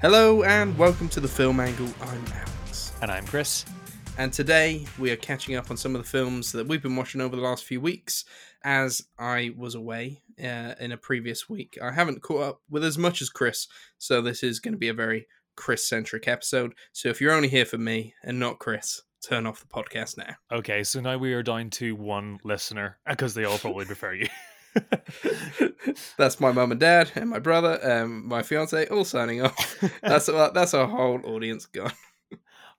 Hello and welcome to the Film Angle. I'm Alex. And I'm Kris. And today we are catching up on some of the films that we've been watching over the last few weeks as I was away uh, in a previous week. I haven't caught up with as much as Kris, so this is going to be a very Kris centric episode. So if you're only here for me and not Kris, turn off the podcast now. Okay, so now we are down to one listener because they all probably prefer you. that's my mum and dad and my brother and my fiance all signing off. That's that's our whole audience gone.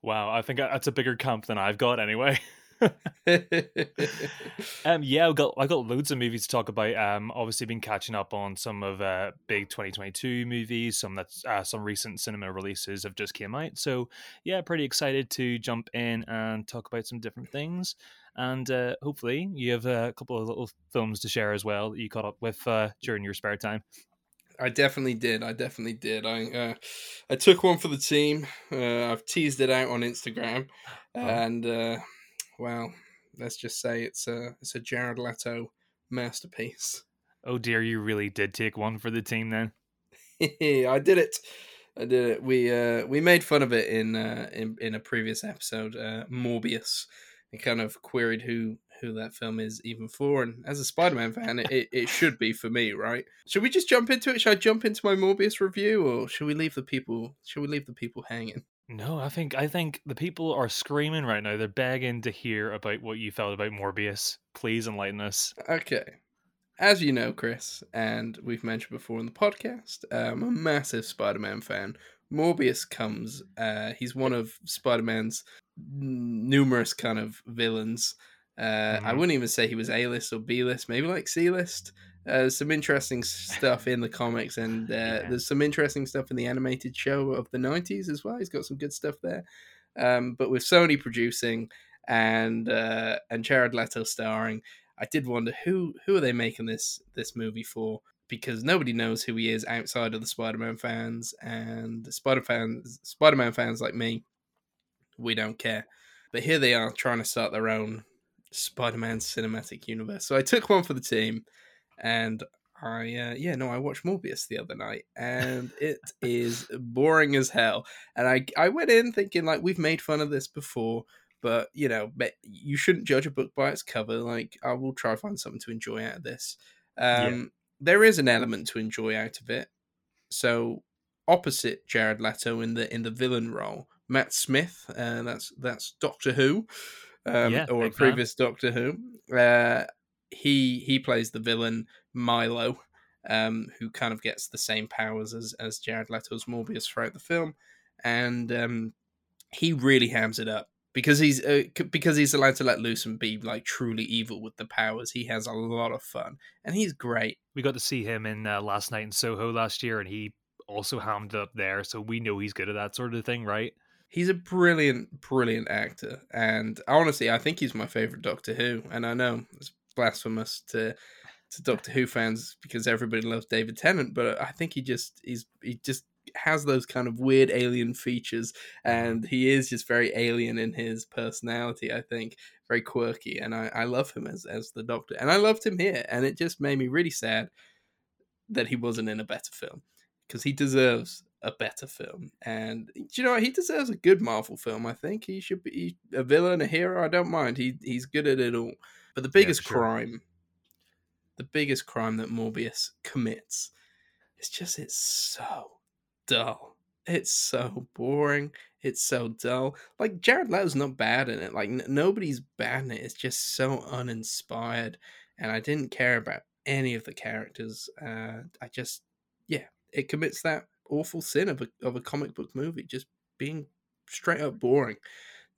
Wow, I think that's a bigger camp than I've got anyway. um, yeah, I got I got loads of movies to talk about. Um, obviously been catching up on some of uh big 2022 movies. Some that's uh, some recent cinema releases have just came out. So yeah, pretty excited to jump in and talk about some different things. And uh, hopefully you have a couple of little films to share as well that you caught up with uh, during your spare time. I definitely did. I definitely did. I uh, I took one for the team. Uh, I've teased it out on Instagram, oh. and uh, well, let's just say it's a it's a Jared Leto masterpiece. Oh dear, you really did take one for the team then. I did it. I did it. We uh we made fun of it in uh in, in a previous episode, uh Morbius, and kind of queried who who that film is even for. And as a Spider-Man fan, it, it should be for me, right? Should we just jump into it? Should I jump into my Morbius review, or should we leave the people? Should we leave the people hanging? No, I think I think the people are screaming right now. They're begging to hear about what you felt about Morbius. Please enlighten us. Okay. As you know, Kris, and we've mentioned before in the podcast, I'm a massive Spider-Man fan. Morbius comes. Uh, he's one of Spider-Man's numerous kind of villains. Uh, mm-hmm. I wouldn't even say he was A list or B list, maybe like C list. Uh, some interesting stuff in the comics, and uh, yeah. there's some interesting stuff in the animated show of the 90s as well. He's got some good stuff there. Um, but with Sony producing and uh, and Jared Leto starring, I did wonder who who are they making this this movie for? Because nobody knows who he is outside of the Spider-Man fans, and Spider fans, Spider-Man fans like me, we don't care. But here they are trying to start their own Spider-Man cinematic universe. So I took one for the team and I uh, yeah no I watched Morbius the other night and it is boring as hell. And I I went in thinking like we've made fun of this before but you know you shouldn't judge a book by its cover. Like I will try to find something to enjoy out of this. Um, yeah. there is an element to enjoy out of it. So opposite Jared Leto in the in the villain role Matt Smith uh, that's that's Doctor Who um, yeah, or a previous fan. Doctor Who uh, he he plays the villain Milo, um, who kind of gets the same powers as as Jared Leto's Morbius throughout the film, and um, he really hams it up because he's uh, because he's allowed to let loose and be like truly evil with the powers. He has a lot of fun, and he's great. We got to see him in uh, Last Night in Soho last year, and he also hammed up there, so we know he's good at that sort of thing, right? He's a brilliant, brilliant actor, and honestly, I think he's my favorite Doctor Who. And I know it's blasphemous to to Doctor Who fans because everybody loves David Tennant, but I think he just he's he just has those kind of weird alien features and he is just very alien in his personality i think very quirky and i, I love him as, as the doctor and i loved him here and it just made me really sad that he wasn't in a better film because he deserves a better film and you know he deserves a good marvel film i think he should be a villain a hero i don't mind he he's good at it all but the biggest yeah, sure. crime, the biggest crime that Morbius commits is just it's so dull. It's so boring. It's so dull. Like Jared Leto's not bad in it. Like n- nobody's bad in it. It's just so uninspired, and I didn't care about any of the characters. Uh, I just, yeah, it commits that awful sin of a of a comic book movie, just being straight up boring.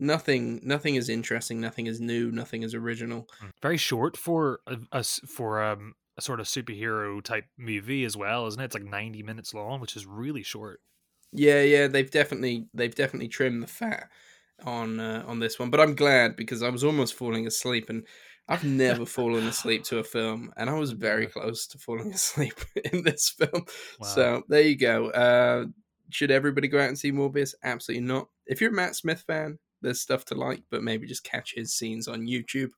Nothing nothing is interesting nothing is new nothing is original. Hmm. very short for a, for um, a sort of superhero type movie as well isn't it? It's like 90 minutes long which is really short. Yeah yeah they've definitely they've definitely trimmed the fat on uh, on this one but i'm glad because i was almost falling asleep and i've never fallen asleep to a film and i was very close to falling asleep in this film wow. so there you go uh should everybody go out and see Morbius? Absolutely not. If you're a Matt Smith fan, there's stuff to like, but maybe just catch his scenes on YouTube.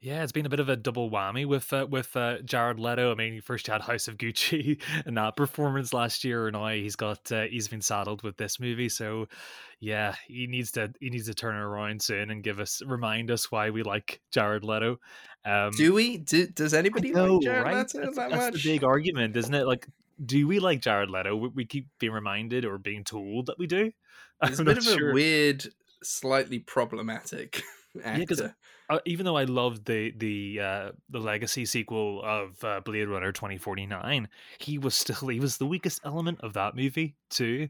Yeah, it's been a bit of a double whammy with uh, with uh, Jared Leto. I mean, he first had House of Gucci and that performance last year, and now he's got uh, he's been saddled with this movie. So, yeah, he needs to he needs to turn it around soon and give us remind us why we like Jared Leto. Um, do we? Do, does anybody know, like Jared right? Leto that's, that that's much? the big argument, isn't it? Like, do we like Jared Leto? We keep being reminded or being told that we do. It's a bit of sure. a weird, slightly problematic actor. Yeah, uh, even though I loved the the uh, the legacy sequel of uh, Blade Runner twenty forty nine, he was still he was the weakest element of that movie too.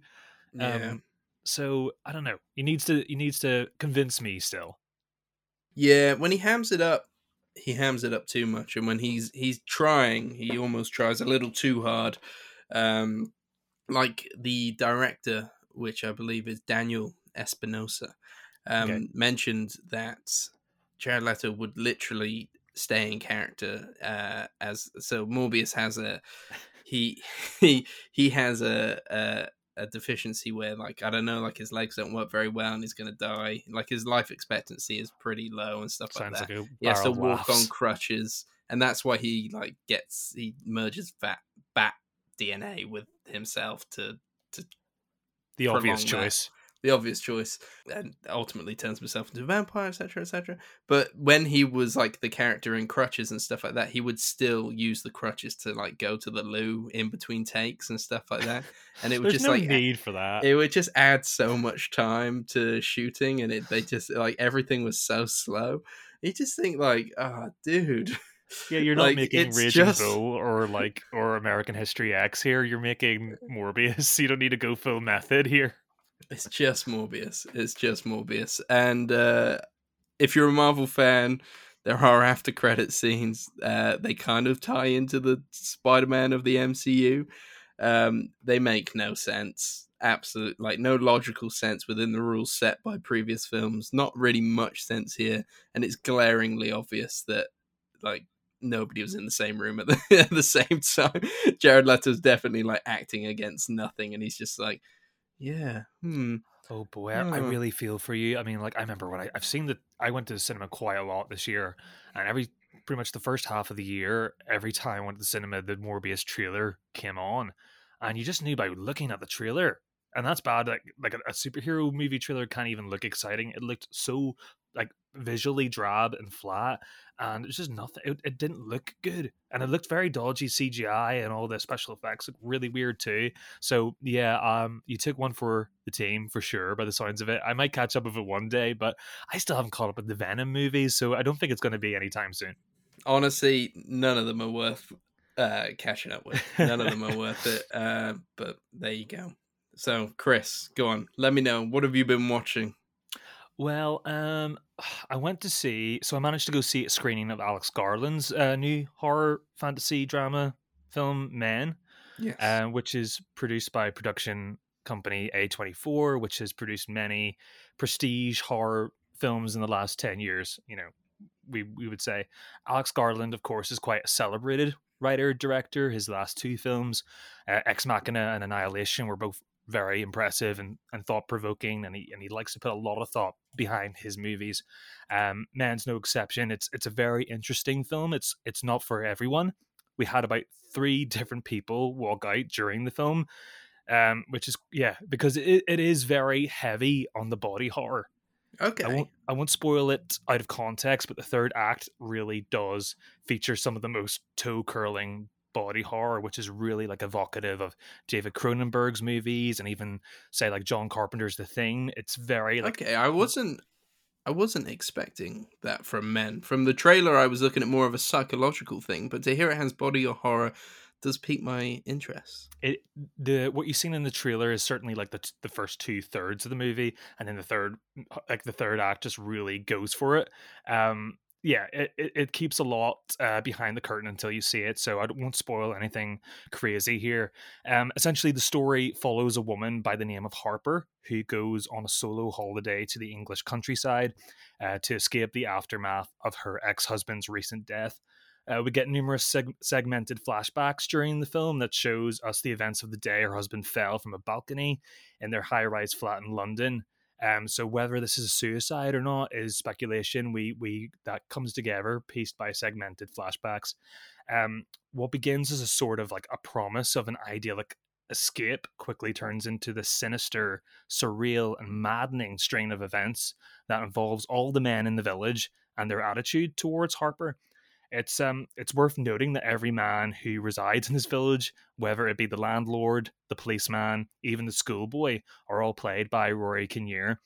Yeah. Um, so I don't know. He needs to he needs to convince me still. Yeah, when he hams it up, he hams it up too much, and when he's he's trying, he almost tries a little too hard. Um, like the director, which I believe is Daniel Espinosa, um, okay. mentioned that Jared Leto would literally stay in character uh, as so Morbius has a he he he has a, a, a deficiency where like I don't know like his legs don't work very well and he's gonna die like his life expectancy is pretty low and stuff Sounds like that. Like he has to walk laughs. on crutches and that's why he like gets he merges fat bat DNA with himself to to the obvious that. choice the obvious choice, and ultimately turns himself into a vampire, etc., etc. But when he was like the character in crutches and stuff like that, he would still use the crutches to like go to the loo in between takes and stuff like that. And it would just no like need for that. It would just add so much time to shooting, and it they just like everything was so slow. You just think like, oh, dude. Yeah, you're not like, making Raging just... Bull or like or American History X here. You're making Morbius. You don't need to go full method here. It's just Morbius. It's just Morbius. And uh, if you're a Marvel fan, there are after credit scenes. Uh, they kind of tie into the Spider-Man of the MCU. Um, they make no sense. Absolute, like no logical sense within the rules set by previous films. Not really much sense here, and it's glaringly obvious that like nobody was in the same room at the, at the same time. Jared Leto's definitely like acting against nothing, and he's just like, yeah. Hmm. Oh boy, I, I really feel for you. I mean, like I remember when I, I've seen that I went to the cinema quite a lot this year, and every pretty much the first half of the year, every time I went to the cinema, the Morbius trailer came on, and you just knew by looking at the trailer, and that's bad. Like like a, a superhero movie trailer can't even look exciting. It looked so like visually drab and flat and it's just nothing it, it didn't look good and it looked very dodgy cgi and all the special effects look really weird too so yeah um you took one for the team for sure by the signs of it i might catch up with it one day but i still haven't caught up with the venom movies so i don't think it's going to be anytime soon honestly none of them are worth uh catching up with none of them are worth it uh but there you go so kris go on let me know what have you been watching well, um, I went to see, so I managed to go see a screening of Alex Garland's uh, new horror fantasy drama film, Men, yes. uh, which is produced by production company A24, which has produced many prestige horror films in the last 10 years. You know, we, we would say Alex Garland, of course, is quite a celebrated writer director. His last two films, uh, Ex Machina and Annihilation, were both very impressive and, and thought provoking, and he and he likes to put a lot of thought behind his movies. Um, Men's no exception. It's it's a very interesting film. It's it's not for everyone. We had about three different people walk out during the film, um, which is yeah because it, it is very heavy on the body horror. Okay. I won't, I won't spoil it out of context, but the third act really does feature some of the most toe curling body horror, which is really like evocative of David Cronenberg's movies and even say like John Carpenter's The Thing. It's very like Okay, I wasn't I wasn't expecting that from men. From the trailer I was looking at more of a psychological thing, but to hear it has body or horror does pique my interest. It the what you've seen in the trailer is certainly like the the first two thirds of the movie, and then the third like the third act just really goes for it. Um, yeah, it, it, it, keeps a lot uh, behind the curtain until you see it, so I won't spoil anything crazy here. Um, essentially, the story follows a woman by the name of Harper who goes on a solo holiday to the English countryside uh, to escape the aftermath of her ex husband's recent death. Uh, we get numerous seg- segmented flashbacks during the film that shows us the events of the day her husband fell from a balcony in their high-rise flat in London Um, so whether this is a suicide or not is speculation. We we that comes together pieced by segmented flashbacks. Um, what begins as a sort of like a promise of an idyllic escape quickly turns into the sinister, surreal, and maddening strain of events that involves all the men in the village and their attitude towards Harper. It's um it's worth noting that every man who resides in this village, whether it be the landlord, the policeman, even the schoolboy, are all played by Rory Kinnear,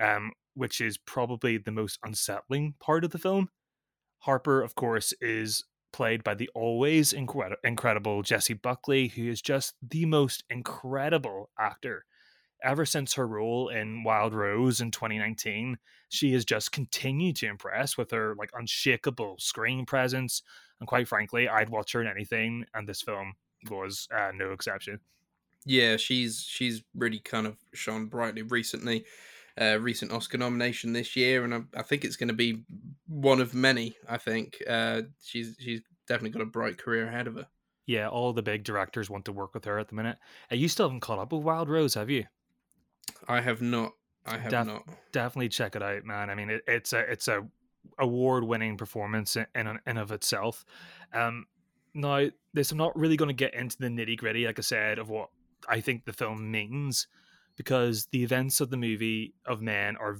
um, which is probably the most unsettling part of the film. Harper, of course, is played by the always incredi- incredible Jessie Buckley, who is just the most incredible actor. Ever since her role in Wild Rose in 2019, she has just continued to impress with her like unshakable screen presence. And quite frankly, I'd watch her in anything, and this film was uh, no exception. Yeah, she's she's really kind of shone brightly recently. Uh, recent Oscar nomination this year, and I, I think it's going to be one of many. I think uh, she's she's definitely got a bright career ahead of her. Yeah, all the big directors want to work with her at the minute. Uh, you still haven't caught up with Wild Rose, have you? I have not. I have Def- not. Definitely check it out, man. I mean, it, it's a it's a award winning performance in in, in of itself. Um, now, this I'm not really going to get into the nitty gritty, like I said, of what I think the film means, because the events of the movie of Men are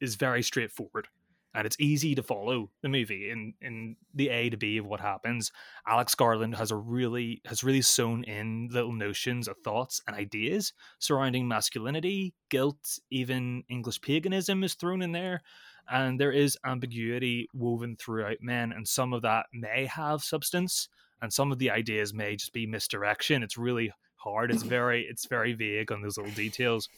is very straightforward and it's easy to follow the movie in in the A to B of what happens. Alex Garland has a really has really sewn in little notions of thoughts and ideas surrounding masculinity, guilt, even English paganism is thrown in there. And there is ambiguity woven throughout men, and some of that may have substance, and some of the ideas may just be misdirection. It's really hard. It's very it's very vague on those little details,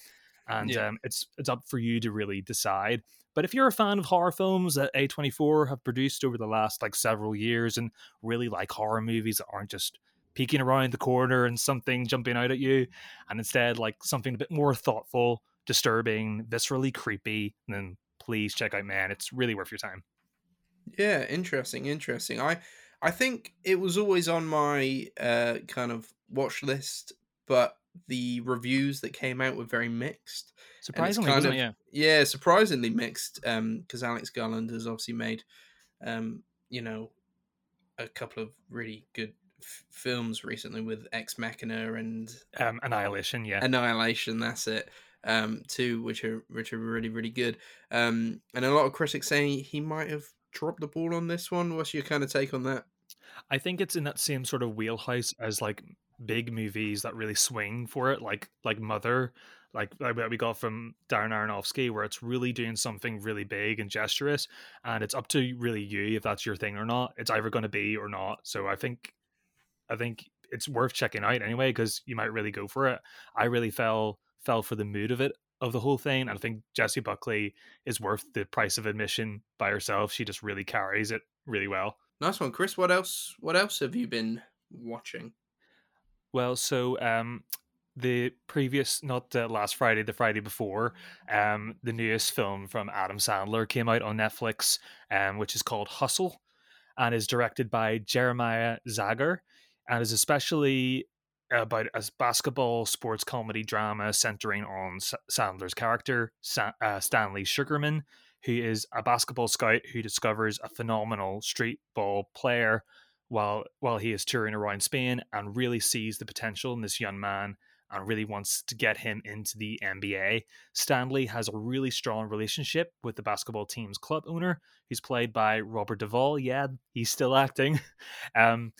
and yeah. um, it's it's up for you to really decide. But if you're a fan of horror films that A24 have produced over the last like several years and really like horror movies that aren't just peeking around the corner and something jumping out at you, and instead like something a bit more thoughtful, disturbing, viscerally creepy, then please check out Men. It's really worth your time. Yeah, interesting, interesting. I I think it was always on my uh kind of watch list, but the reviews that came out were very mixed. Surprisingly, kind of, yeah, yeah, surprisingly mixed. Um, because Alex Garland has obviously made, um, you know, a couple of really good f- films recently with Ex Machina and um, Annihilation. Yeah, Annihilation. That's it. Um, two which are which are really really good. Um, and a lot of critics saying he might have dropped the ball on this one. What's your kind of take on that? I think it's in that same sort of wheelhouse as like big movies that really swing for it, like like Mother, like we got from Darren Aronofsky, where it's really doing something really big and gesturous, and it's up to really you if that's your thing or not. It's either going to be or not. So I think, I think it's worth checking out anyway because you might really go for it. I really fell fell for the mood of it of the whole thing, and I think Jessie Buckley is worth the price of admission by herself. She just really carries it really well. Nice one, Kris. What else? What else have you been watching? Well, so um, the previous, not the last Friday, the Friday before, um, the newest film from Adam Sandler came out on Netflix, um, which is called Hustle, and is directed by Jeremiah Zagar, and is especially about a basketball sports comedy drama centering on Sandler's character, Sa- uh, Stanley Sugarman, who is a basketball scout who discovers a phenomenal street ball player while while he is touring around Spain and really sees the potential in this young man and really wants to get him into the NBA. Stanley has a really strong relationship with the basketball team's club owner, who's played by Robert Duvall. Yeah, he's still acting. Um,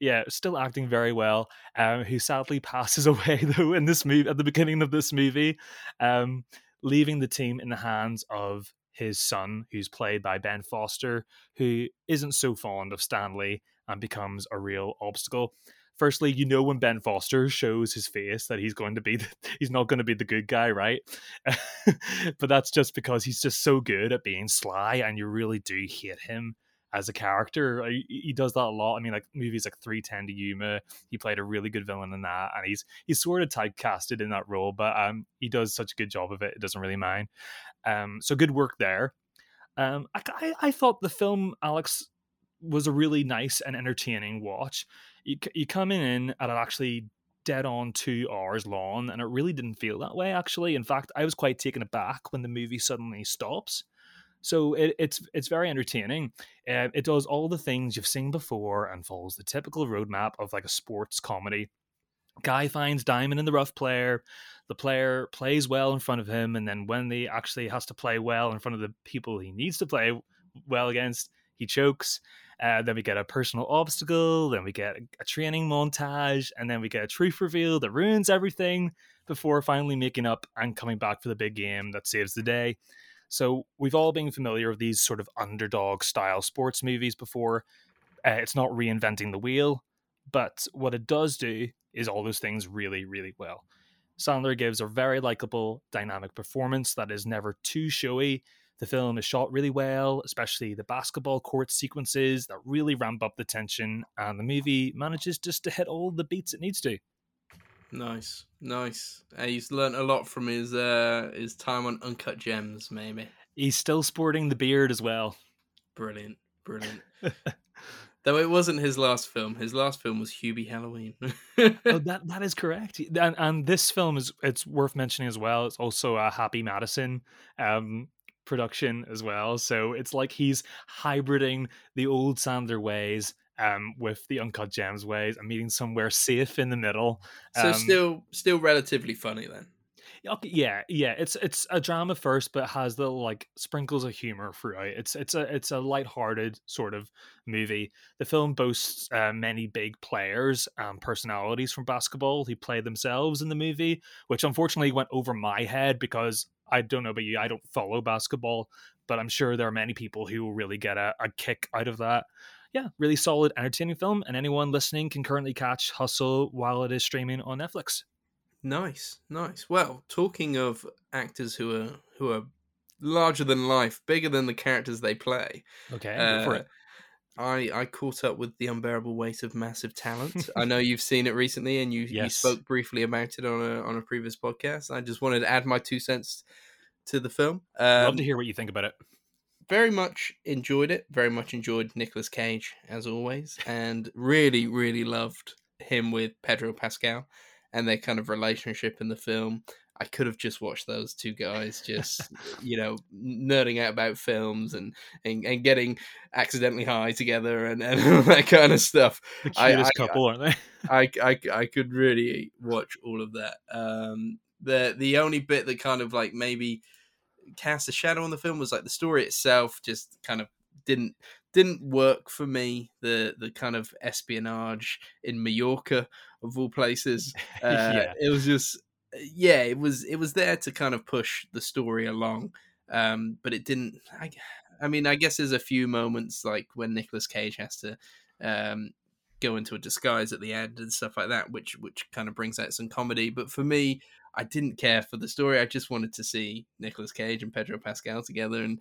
yeah, still acting very well. Um, who sadly passes away though in this movie at the beginning of this movie, um, leaving the team in the hands of his son, who's played by Ben Foster, who isn't so fond of Stanley and becomes a real obstacle. Firstly, you know when Ben Foster shows his face that he's going to be the, he's not going to be the good guy, right? but that's just because he's just so good at being sly, and you really do hate him as a character. He, does that a lot. I mean, like movies like 310 to Yuma, he played a really good villain in that, and he's he's sort of typecasted in that role, but um, he does such a good job of it. It doesn't really mind. Um, so good work there. Um, I, I, thought the film Alex was a really nice and entertaining watch. You you coming in at an actually dead on two hours long, and it really didn't feel that way. Actually, in fact, I was quite taken aback when the movie suddenly stops. So it, it's it's very entertaining. Uh, it does all the things you've seen before and follows the typical roadmap of like a sports comedy. Guy finds diamond in the rough player. The player plays well in front of him, and then when he actually has to play well in front of the people he needs to play well against, he chokes. Uh, then we get a personal obstacle. Then we get a training montage, and then we get a truth reveal that ruins everything before finally making up and coming back for the big game that saves the day. So we've all been familiar with these sort of underdog style sports movies before. Uh, it's not reinventing the wheel, but what it does do is all those things really, really well. Sandler gives a very likable, dynamic performance that is never too showy. The film is shot really well, especially the basketball court sequences that really ramp up the tension, and the movie manages just to hit all the beats it needs to. Nice, nice. Uh, he's learned a lot from his uh, his time on Uncut Gems. Maybe he's still sporting the beard as well. Brilliant, brilliant. Though it wasn't his last film. His last film was Hubie Halloween. oh, that that is correct. And, and this film is it's worth mentioning as well. It's also a Happy Madison um, production as well. So it's like he's hybriding the old Sandler ways um, with the Uncut Gems ways and meeting somewhere safe in the middle. So um, still, still relatively funny then. Yeah, yeah. It's it's a drama first, but has the like sprinkles of humor throughout. It's it's a it's a light-hearted sort of movie. The film boasts uh, many big players and personalities from basketball who play themselves in the movie, which unfortunately went over my head because I don't know about you, I don't follow basketball, but I'm sure there are many people who will really get a, a kick out of that yeah, really solid, entertaining film. And anyone listening can currently catch Hustle while it is streaming on Netflix. Nice, nice. Well, talking of actors who are who are larger than life, bigger than the characters they play. Okay, uh, for it. I, I caught up with the unbearable weight of massive talent. I know you've seen it recently, and you yes. you spoke briefly about it on a on a previous podcast. I just wanted to add my two cents to the film. Um, Love to hear what you think about it very much enjoyed it. Very much enjoyed Nicolas Cage as always, and really, really loved him with Pedro Pascal and their kind of relationship in the film. I could have just watched those two guys just, you know, nerding out about films and, and, and getting accidentally high together and, and all that kind of stuff. The cutest I, couple, I, aren't they? I, I, I could really watch all of that. Um, the the only bit that kind of like maybe cast a shadow on the film was like the story itself just kind of didn't didn't work for me. The the kind of espionage in Mallorca of all places. Uh, yeah. It was just yeah, it was it was there to kind of push the story along, um, but it didn't. I, I mean, I guess there's a few moments like when Nicolas Cage has to um, go into a disguise at the end and stuff like that, which which kind of brings out some comedy. But for me, I didn't care for the story. I just wanted to see Nicolas Cage and Pedro Pascal together. And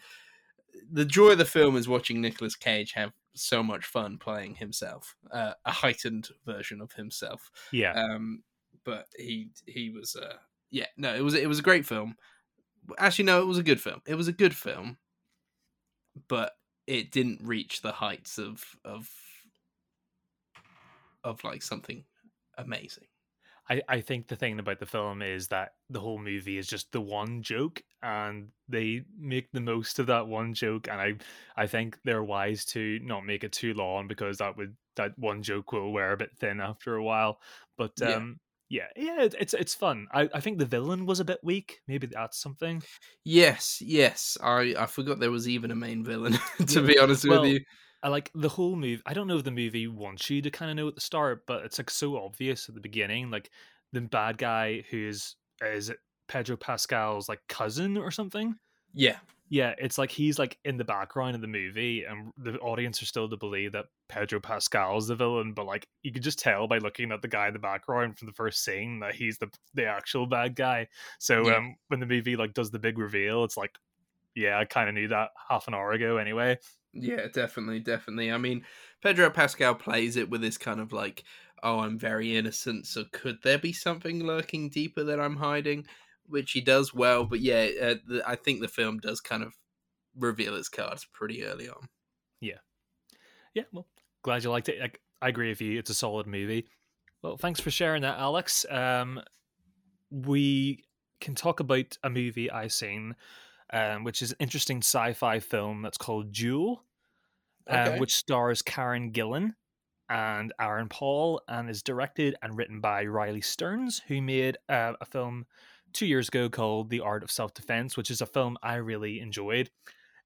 the joy of the film is watching Nicolas Cage have so much fun playing himself, uh, a heightened version of himself. Yeah. Um, but he he was uh, yeah no it was it was a great film. Actually, no, it was a good film. It was a good film, but it didn't reach the heights of of of like something amazing. I, I think the thing about the film is that the whole movie is just the one joke and they make the most of that one joke and I I think they're wise to not make it too long because that would that one joke will wear a bit thin after a while. But yeah. um yeah, yeah, it's it's fun. I, I think the villain was a bit weak. Maybe that's something. Yes, yes. I I forgot there was even a main villain. to yeah. be honest well, with you, I like the whole movie. I don't know if the movie wants you to kind of know at the start, but it's like so obvious at the beginning. Like the bad guy who's is it Pedro Pascal's like cousin or something. Yeah, yeah. It's like he's like in the background of the movie, and the audience are still to believe that Pedro Pascal is the villain. But like you can just tell by looking at the guy in the background from the first scene that he's the the actual bad guy. So yeah. um, when the movie like does the big reveal, it's like, yeah, I kind of knew that half an hour ago anyway. Yeah, definitely, definitely. I mean, Pedro Pascal plays it with this kind of like, oh, I'm very innocent, so could there be something lurking deeper that I'm hiding? Which he does well, but yeah, uh, the, I think the film does kind of reveal its cards pretty early on. Yeah, yeah. Well, glad you liked it. I, I agree with you. It's a solid movie. Well, thanks for sharing that, Alex. Um, we can talk about a movie I've seen, um, which is an interesting sci-fi film that's called Dual, um, which stars Karen Gillan and Aaron Paul, and is directed and written by Riley Stearns, who made uh, a film two years ago called The Art of Self Defense, which is a film I really enjoyed.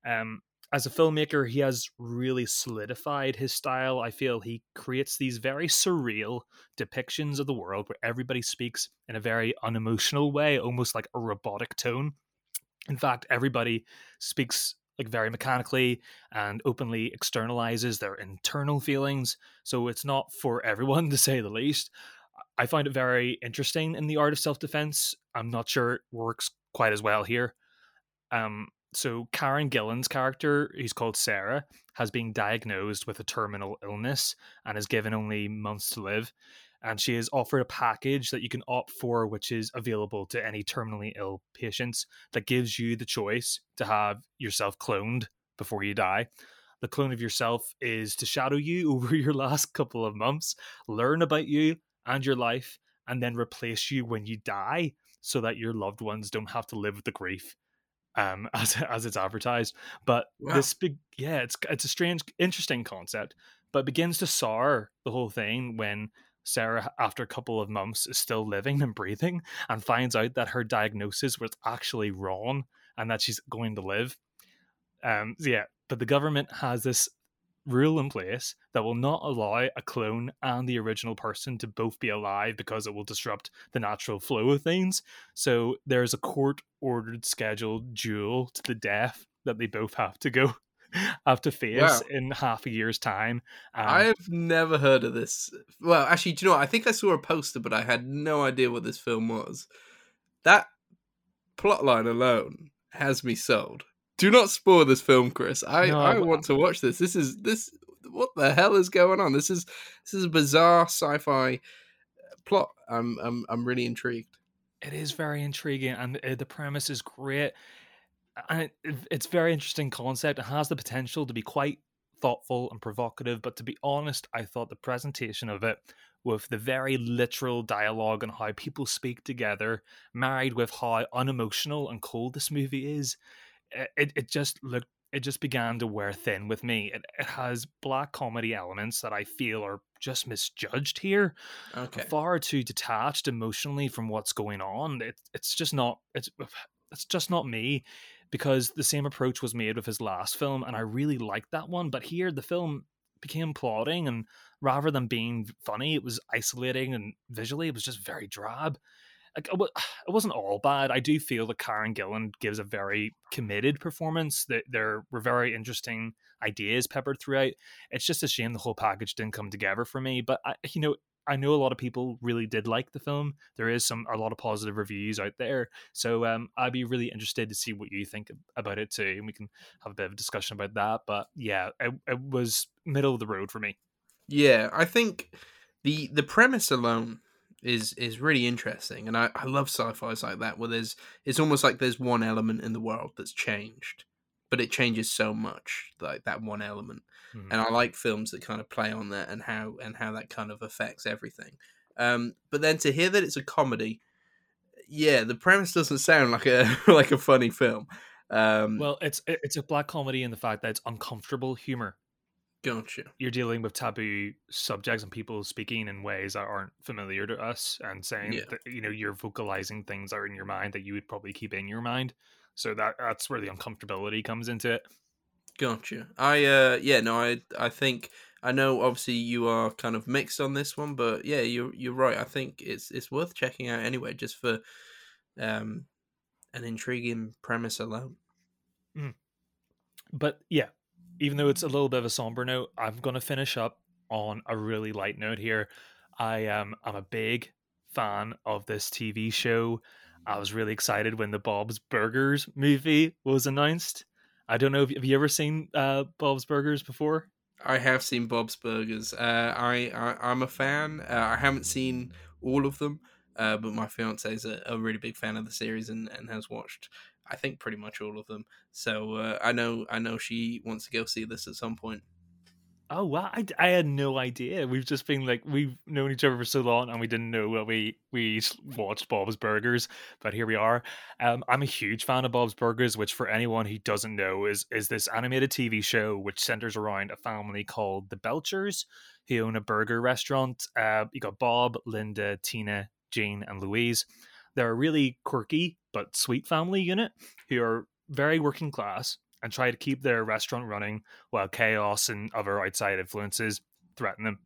Um, as a filmmaker, he has really solidified his style. I feel he creates these very surreal depictions of the world where everybody speaks in a very unemotional way, almost like a robotic tone. In fact, everybody speaks like very mechanically and openly externalizes their internal feelings. So it's not for everyone, to say the least. I find it very interesting in the art of self defense. I'm not sure it works quite as well here. Um, so Karen Gillan's character, who's called Sarah, has been diagnosed with a terminal illness and is given only months to live. And she is offered a package that you can opt for, which is available to any terminally ill patients, that gives you the choice to have yourself cloned before you die. The clone of yourself is to shadow you over your last couple of months, learn about you and your life, and then replace you when you die so that your loved ones don't have to live with the grief um as as it's advertised but Wow. this big yeah it's it's a strange interesting concept but begins to sour the whole thing when sarah after a couple of months is still living and breathing and finds out that her diagnosis was actually wrong and that she's going to live um yeah but the government has this rule in place that will not allow a clone and the original person to both be alive because it will disrupt the natural flow of things. So there's a court ordered scheduled duel to the death that they both have to go have to face Wow. in half a year's time. Um, I have never heard of this. Well, actually, do you know what? I think I saw a poster, but I had no idea what this film was. That plotline alone has me sold. Do not spoil this film, Kris. I, No, I want to watch this. This is this. What the hell is going on? This is this is a bizarre sci-fi plot. I'm I'm I'm really intrigued. it is very intriguing and uh, the premise is great and it, it's very interesting concept it has the potential to be quite thoughtful and provocative but to be honest i thought the presentation of it with the very literal dialogue and how people speak together married with how unemotional and cold this movie is it, it, it just looked it just began to wear thin with me it, it has black comedy elements that i feel are just misjudged here Okay. far too detached emotionally from what's going on. It, it's just not it's it's just not me because the same approach was made with his last film and I really liked that one. But here the film became plotting and rather than being funny, it was isolating and visually it was just very drab. Like it it wasn't all bad. I do feel that Karen Gillan gives a very committed performance. That there were very interesting ideas peppered throughout. It's just a shame the whole package didn't come together for me. But I, you know, I know a lot of people really did like the film. There is some a lot of positive reviews out there, so um, I'd be really interested to see what you think about it too, and we can have a bit of a discussion about that. But yeah, it, it was middle of the road for me. Yeah, I think the the premise alone is is really interesting, and I, I love sci-fi's like that where there's it's almost like there's one element in the world that's changed, but it changes so much like that one element, Mhm. and I like films that kind of play on that and how and how that kind of affects everything. Um, but then to hear that it's a comedy, yeah, the premise doesn't sound like a like a funny film. Um, Well, it's it's a black comedy in the fact that it's uncomfortable humor. gotcha. You're dealing with taboo subjects and people speaking in ways that aren't familiar to us, and saying Yeah. that you know you're vocalizing things that are in your mind that you would probably keep in your mind. So that that's where the uncomfortability comes into it. Gotcha. I uh yeah, no, I I think I know obviously you are kind of mixed on this one, but yeah, you're you're right. I think it's it's worth checking out anyway, just for um an intriguing premise alone. But yeah, even though it's a little bit of a somber note, I'm gonna finish up on a really light note here. I am I'm a big fan of this TV show. I was really excited when the Bob's Burgers movie was announced. I don't know have you ever seen uh, Bob's Burgers before? I have seen Bob's Burgers. Uh, I, I I'm a fan. Uh, I haven't seen all of them, uh, but my fiance is a, a really big fan of the series and, and has watched I think pretty much all of them. So uh, I know I know she wants to go see this at some point. Oh wow! I, I had no idea. We've just been like we've known each other for so long, and we didn't know that we we watched Bob's Burgers. But here we are. Um, I'm a huge fan of Bob's Burgers, which for anyone who doesn't know is is this animated TV show which centers around a family called the Belchers, who own a burger restaurant. Uh, you got Bob, Linda, Tina, Gene, and Louise. They're a really quirky but sweet family unit who are very working class and try to keep their restaurant running while chaos and other outside influences threaten them.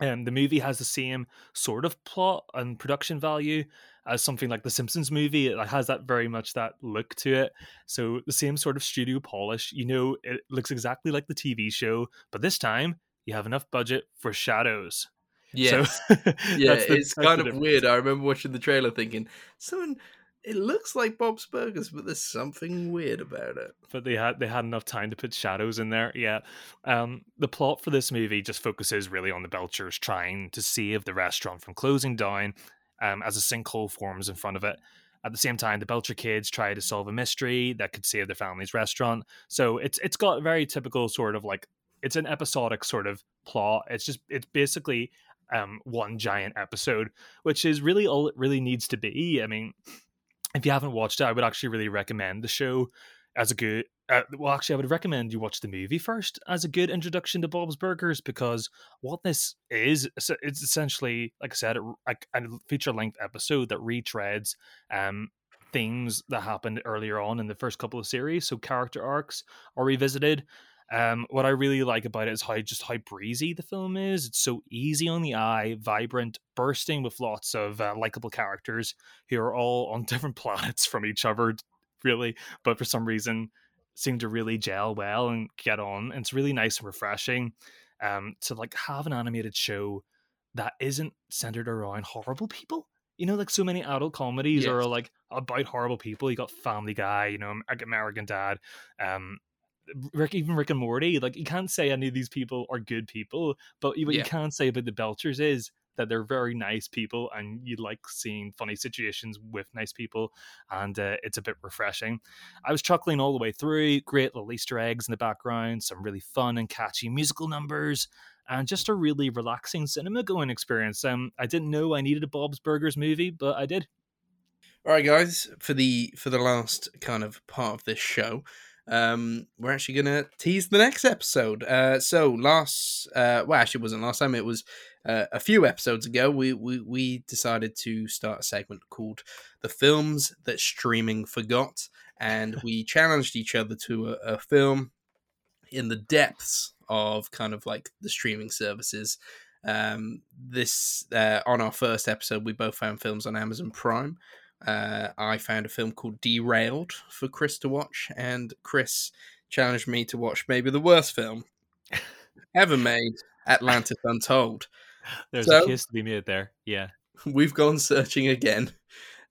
And the movie has the same sort of plot and production value as something like the Simpsons movie. It has that very much that look to it. So the same sort of studio polish. You know, it looks exactly like the TV show, but this time you have enough budget for shadows. Yeah, so, yeah, the, it's kind of weird. I remember watching the trailer thinking, someone it looks like Bob's Burgers, but there's something weird about it. But they had they had enough time to put shadows in there. Yeah. Um, the plot for this movie just focuses really on the Belchers trying to save the restaurant from closing down um, as a sinkhole forms in front of it. At the same time, the Belcher kids try to solve a mystery that could save their family's restaurant. So it's it's got a very typical sort of like it's an episodic sort of plot. It's just it's basically um, one giant episode, which is really all it really needs to be. I mean, if you haven't watched it, I would actually really recommend the show as a good. Uh, well, actually, I would recommend you watch the movie first as a good introduction to Bob's Burgers because what this is, it's essentially, like I said, a, a feature length episode that retreads um, things that happened earlier on in the first couple of series. So character arcs are revisited. Um, what I really like about it is how just how breezy the film is. It's so easy on the eye, vibrant, bursting with lots of uh, likable characters who are all on different planets from each other, really. But for some reason, seem to really gel well and get on. And it's really nice and refreshing um, to like have an animated show that isn't centered around horrible people. You know, like so many adult comedies yes. are like about horrible people. You got Family Guy, you know, American Dad, um, Rick, even Rick and Morty, like you can't say any of these people are good people, but what yeah. you can say about the Belchers is that they're very nice people, and you like seeing funny situations with nice people, and uh, it's a bit refreshing. I was chuckling all the way through. Great little Easter eggs in the background, some really fun and catchy musical numbers, and just a really relaxing cinema going experience. Um, I didn't know I needed a Bob's Burgers movie, but I did. All right, guys, for the for the last kind of part of this show, um, we're actually going to tease the next episode. Uh, so last, uh, well, actually, it wasn't last time. It was uh, a few episodes ago. We, we we decided to start a segment called "The Films That Streaming Forgot," and we challenged each other to a, a film in the depths of kind of like the streaming services. Um, this uh, on our first episode, we both found films on Amazon Prime uh, I found a film called Derailed for Kris to watch, and Kris challenged me to watch maybe the worst film ever made, Atlantis Untold. There's so, a kiss to be made there. Yeah, we've gone searching again,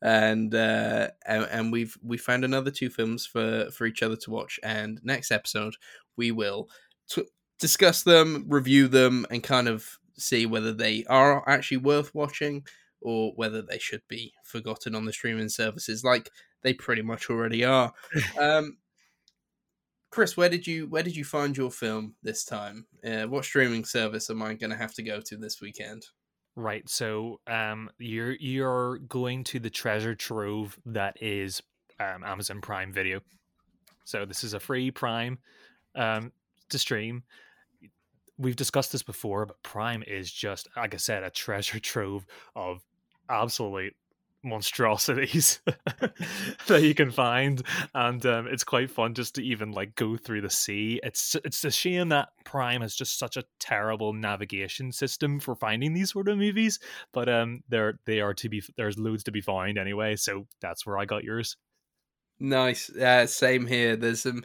and uh, and, and we've we found another two films for for each other to watch. And next episode, we will t- discuss them, review them, and kind of see whether they are actually worth watching or whether they should be forgotten on the streaming services like they pretty much already are. um, Kris, where did you where did you find your film this time? Uh, what streaming service am I going to have to go to this weekend? Right, so um, you're you're going to the treasure trove that is um, Amazon Prime Video. So this is a free Prime um, to stream we've discussed this before, but Prime is just, like I said, a treasure trove of absolute monstrosities that you can find and um, it's quite fun just to even like go through the sea. It's it's a shame that prime has just such a terrible navigation system for finding these sort of movies but um there they are to be there's loads to be found anyway so that's where i got yours. Nice. Uh, same here. There's some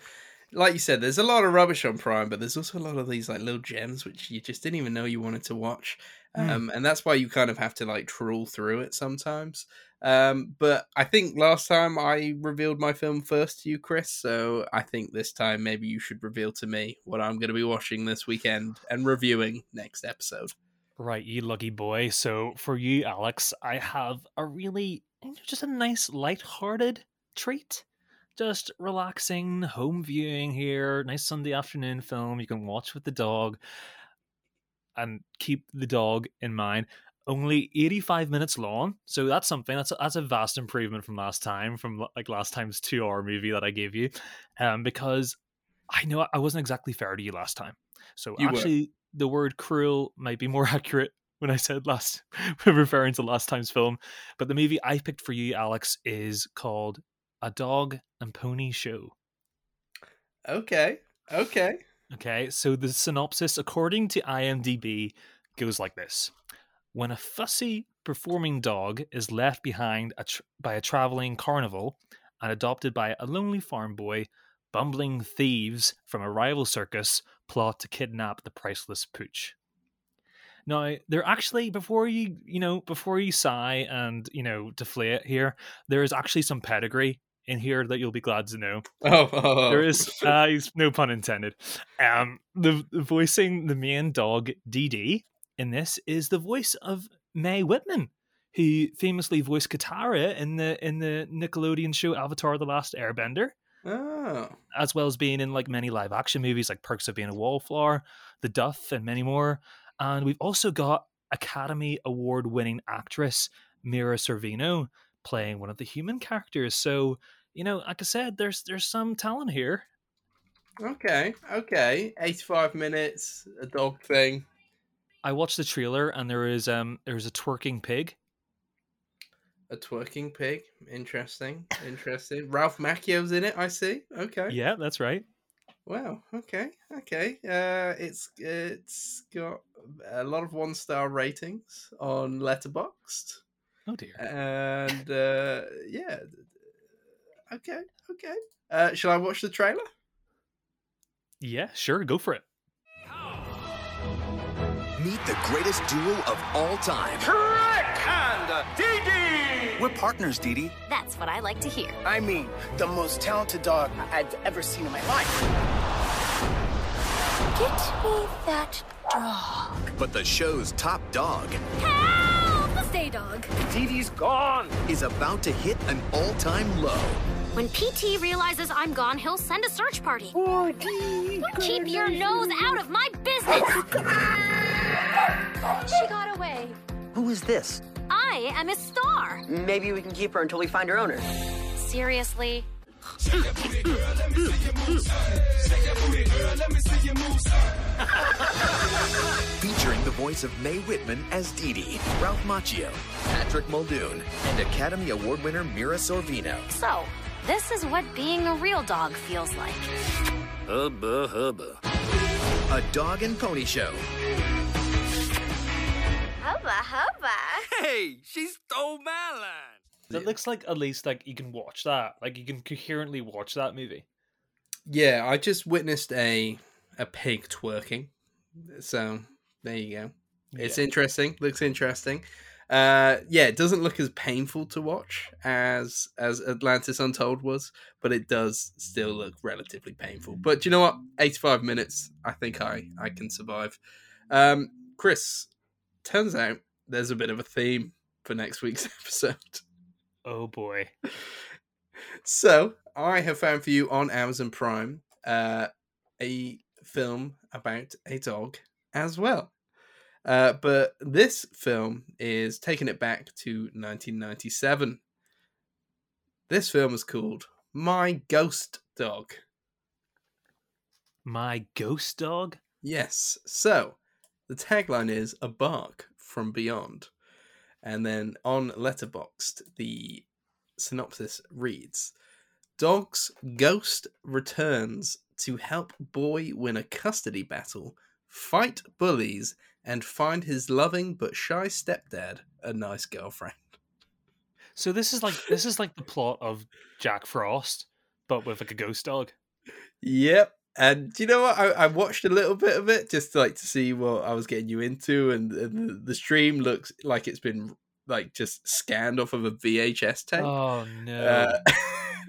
like you said, there's a lot of rubbish on Prime, but there's also a lot of these like little gems which you just didn't even know you wanted to watch. Mm. Um, and that's why you kind of have to like trawl through it sometimes. Um, but I think last time I revealed my film first to you, Kris. So I think this time maybe you should reveal to me what I'm going to be watching this weekend and reviewing next episode. Right, you lucky boy. So for you, Alex, I have a really just a nice light-hearted treat just relaxing home viewing here, nice Sunday afternoon film you can watch with the dog and keep the dog in mind. Only 85 minutes long, so that's something that's a, that's a vast improvement from last time, from like last time's two hour movie that I gave you, um, because I know I wasn't exactly fair to you last time. So You were. actually, the word cruel might be more accurate when I said last, referring to last time's film. But the movie I picked for you, Alex, is called A Dog and Pony Show. Okay. Okay. Okay, so the synopsis, according to IMDb, goes like this When a fussy performing dog is left behind a tr- by a traveling carnival and adopted by a lonely farm boy, bumbling thieves from a rival circus plot to kidnap the priceless pooch. Now, they're actually before you, you know, before you sigh and you know deflate here, there is actually some pedigree in here that you'll be glad to know. Oh, oh, there is uh no pun intended. Um the, the voicing the main dog Dee in this is the voice of Mae Whitman who famously voiced Katara in the in the Nickelodeon show Avatar the Last Airbender Oh. as well as being in like many live action movies like Perks of Being a Wallflower The Duff and many more. And we've also got Academy Award winning actress Mira Sorvino playing one of the human characters. So you know like I said there's there's some talent here Okay. Okay. 85 minutes, a dog thing. I watched the trailer and there is um there's a twerking pig. A twerking pig. Interesting. Interesting. Ralph Macchio's in it, I see. Okay. Yeah, that's right. Wow. Okay. Okay. Uh, it's it's got a lot of one star ratings on Letterboxd, Oh dear. and uh, yeah. Okay. Okay. Uh, shall I watch the trailer? Yeah, sure, go for it. Meet the greatest duo of all time. Shrek and Dee We're partners, Dee Dee. That's what I like to hear. I mean, the most talented dog I've ever seen in my life. Get me that dog. But the show's top dog Help! Stay dog. Dee Dee's gone. is about to hit an all-time low. When PT realizes I'm gone, he'll send a search party. Poor Dee. Keep your nose out of my business! she got away. Who is this? I am a star. Maybe we can keep her until we find her owner. Seriously? Featuring the voice of Mae Whitman as Dee Dee, Ralph Macchio, Patrick Muldoon, and Academy Award winner Mira Sorvino. So, this is what being a real dog feels like. Hubba hubba. A dog and pony show. Hubba hubba. Hey, she stole my line. That looks like at least like you can watch that. Like you can coherently watch that movie. Yeah, I just witnessed a a pig twerking. So there you go. It's Yeah. interesting. Looks interesting. Uh, yeah, it doesn't look as painful to watch as as Atlantis Untold was, but it does still look relatively painful. But do you know what? Eighty five minutes. I think I I can survive. Um, Kris, turns out there's a bit of a theme for next week's episode. Oh boy. So I have found for you on Amazon Prime uh, a film about a dog as well. Uh, but this film is taking it back to 1997. This film is called My Ghost Dog. My ghost dog? Yes. So the tagline is a bark from beyond. And then on Letterboxd, the synopsis reads Dog's ghost returns to help boy win a custody battle, fight bullies, and find his loving but shy stepdad a nice girlfriend. So this is like this is like the plot of Jack Frost, but with like a ghost dog. Yep. And do you know what? I, I watched a little bit of it just to, like to see what I was getting you into, and, and the, the stream looks like it's been like just scanned off of a VHS tape. Oh no. Uh,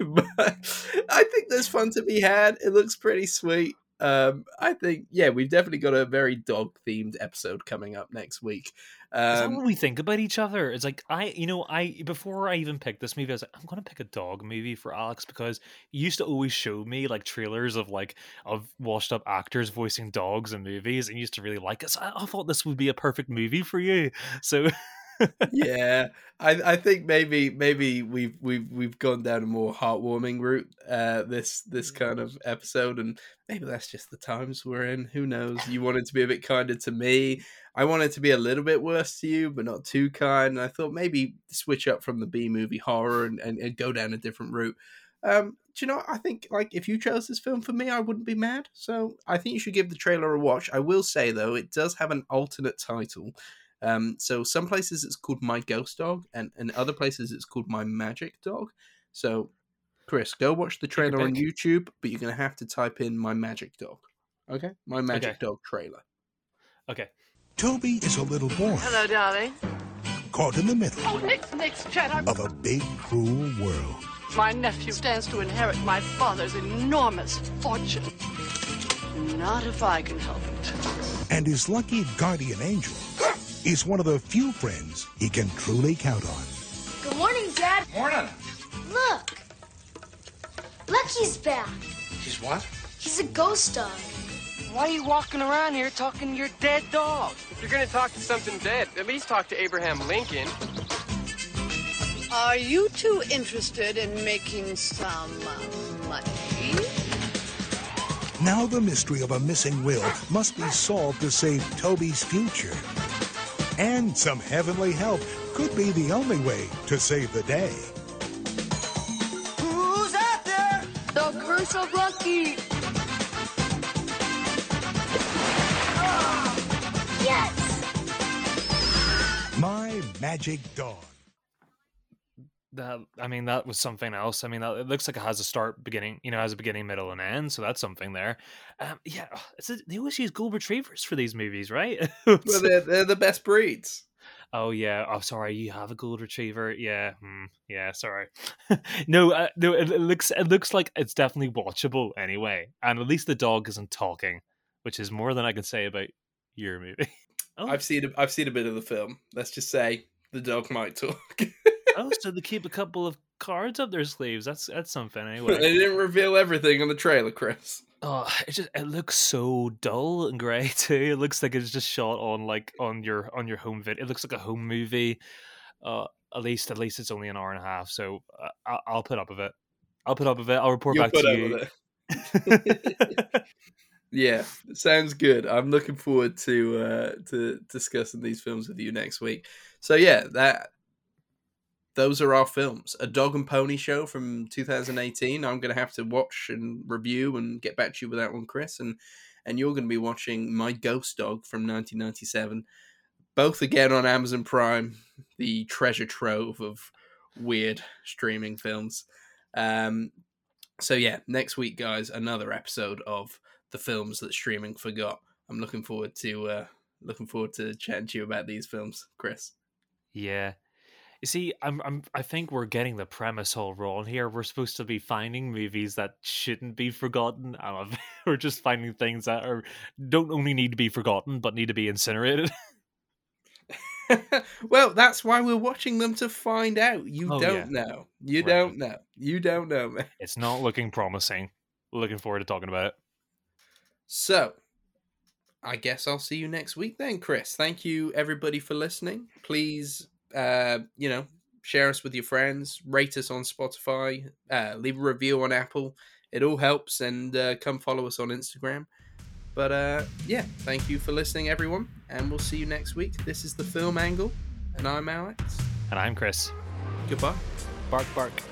but I think there's fun to be had. It looks pretty sweet. Um, I think yeah, we've definitely got a very dog themed episode coming up next week. Is that Um, what we think about each other? It's like I, you know, I before I even picked this movie, I was like, I'm gonna pick a dog movie for Alex because you used to always show me like trailers of like of washed up actors voicing dogs in movies, and used to really like it. So I, I thought this would be a perfect movie for you. So yeah, I, I think maybe maybe we've we've we've gone down a more heartwarming route uh, this this kind of episode, and maybe that's just the times we're in. Who knows? You wanted to be a bit kinder to me. I wanted to be a little bit worse to you, but not too kind. And I thought maybe switch up from the B movie horror and, and, and go down a different route. Um, do you know? I think like if you chose this film for me, I wouldn't be mad. So I think you should give the trailer a watch. I will say though, it does have an alternate title. Um, so some places it's called My Ghost Dog, and in other places it's called My Magic Dog. So, Kris, go watch the trailer on. YouTube, but you're gonna have to type in My Magic Dog. Okay, My Magic Okay. Dog trailer. okay, Toby is a little boy Hello, darling. caught in the middle Oh, Nick's Nick's chat. of a big, cruel world. My nephew stands to inherit my father's enormous fortune. Not if I can help it. And his lucky guardian angel is one of the few friends he can truly count on. Good morning, Dad. Morning. Look. Lucky's back. He's what? He's a ghost dog. Why are you walking around here talking to your dead dog? If you're gonna talk to something dead, at least talk to Abraham Lincoln. Are you two interested in making some uh, money? Now the mystery of a missing will must be solved to save Toby's future. And some heavenly help could be the only way to save the day. Who's out there? The curse of Lucky. Yes. My magic dog. That I mean that was something else. I mean that, it looks like it has a start, beginning, you know, has a beginning, middle, and end. So that's something there. Um, yeah, it's a, they always use gold retrievers for these movies, right? Well, they're, they're the best breeds. Oh yeah. Oh, sorry. You have a gold retriever. Yeah. Hmm. Yeah. Sorry. no. Uh, no. It, it looks. It looks like it's definitely watchable anyway. And at least the dog isn't talking, which is more than I can say about your movie. Oh, I've seen a, I've seen a bit of the film. Let's just say the dog might talk. Oh, so they keep a couple of cards up their sleeves. That's that's something anyway. they didn't reveal everything on the trailer, Kris. Oh, it just it looks so dull and grey too. It looks like it's just shot on like on your on your home vid. It looks like a home movie. Uh, at least at least it's only an hour and a half. So uh, I'll, I'll put up with it. I'll put up with it. I'll report You'll back to you. Yeah, sounds good. I'm looking forward to uh to discussing these films with you next week. So yeah, that those are our films. A Dog and Pony Show from 2018. I'm going to have to watch and review and get back to you with that one, Kris. And and you're going to be watching My Ghost Dog from 1997. Both again on Amazon Prime, the treasure trove of weird streaming films. Um, so yeah, next week, guys, another episode of the films that streaming forgot. I'm looking forward to uh, looking forward to chatting to you about these films, Kris. Yeah. You see, I'm, I'm, I think we're getting the premise all wrong here. We're supposed to be finding movies that shouldn't be forgotten, and we're just finding things that are don't only need to be forgotten, but need to be incinerated. well, that's why we're watching them to find out. You Oh, don't yeah. know. You Right. don't know. You don't know, man. it's not looking promising. Looking forward to talking about it. So, I guess I'll see you next week then, Kris. Thank you, everybody, for listening. Please, uh, you know, share us with your friends, rate us on Spotify, uh, leave a review on Apple. It all helps, and uh, come follow us on Instagram. But uh, yeah, thank you for listening, everyone, and we'll see you next week. This is the Film Angle, and I'm Alex. And I'm Kris. Goodbye. Bark, bark.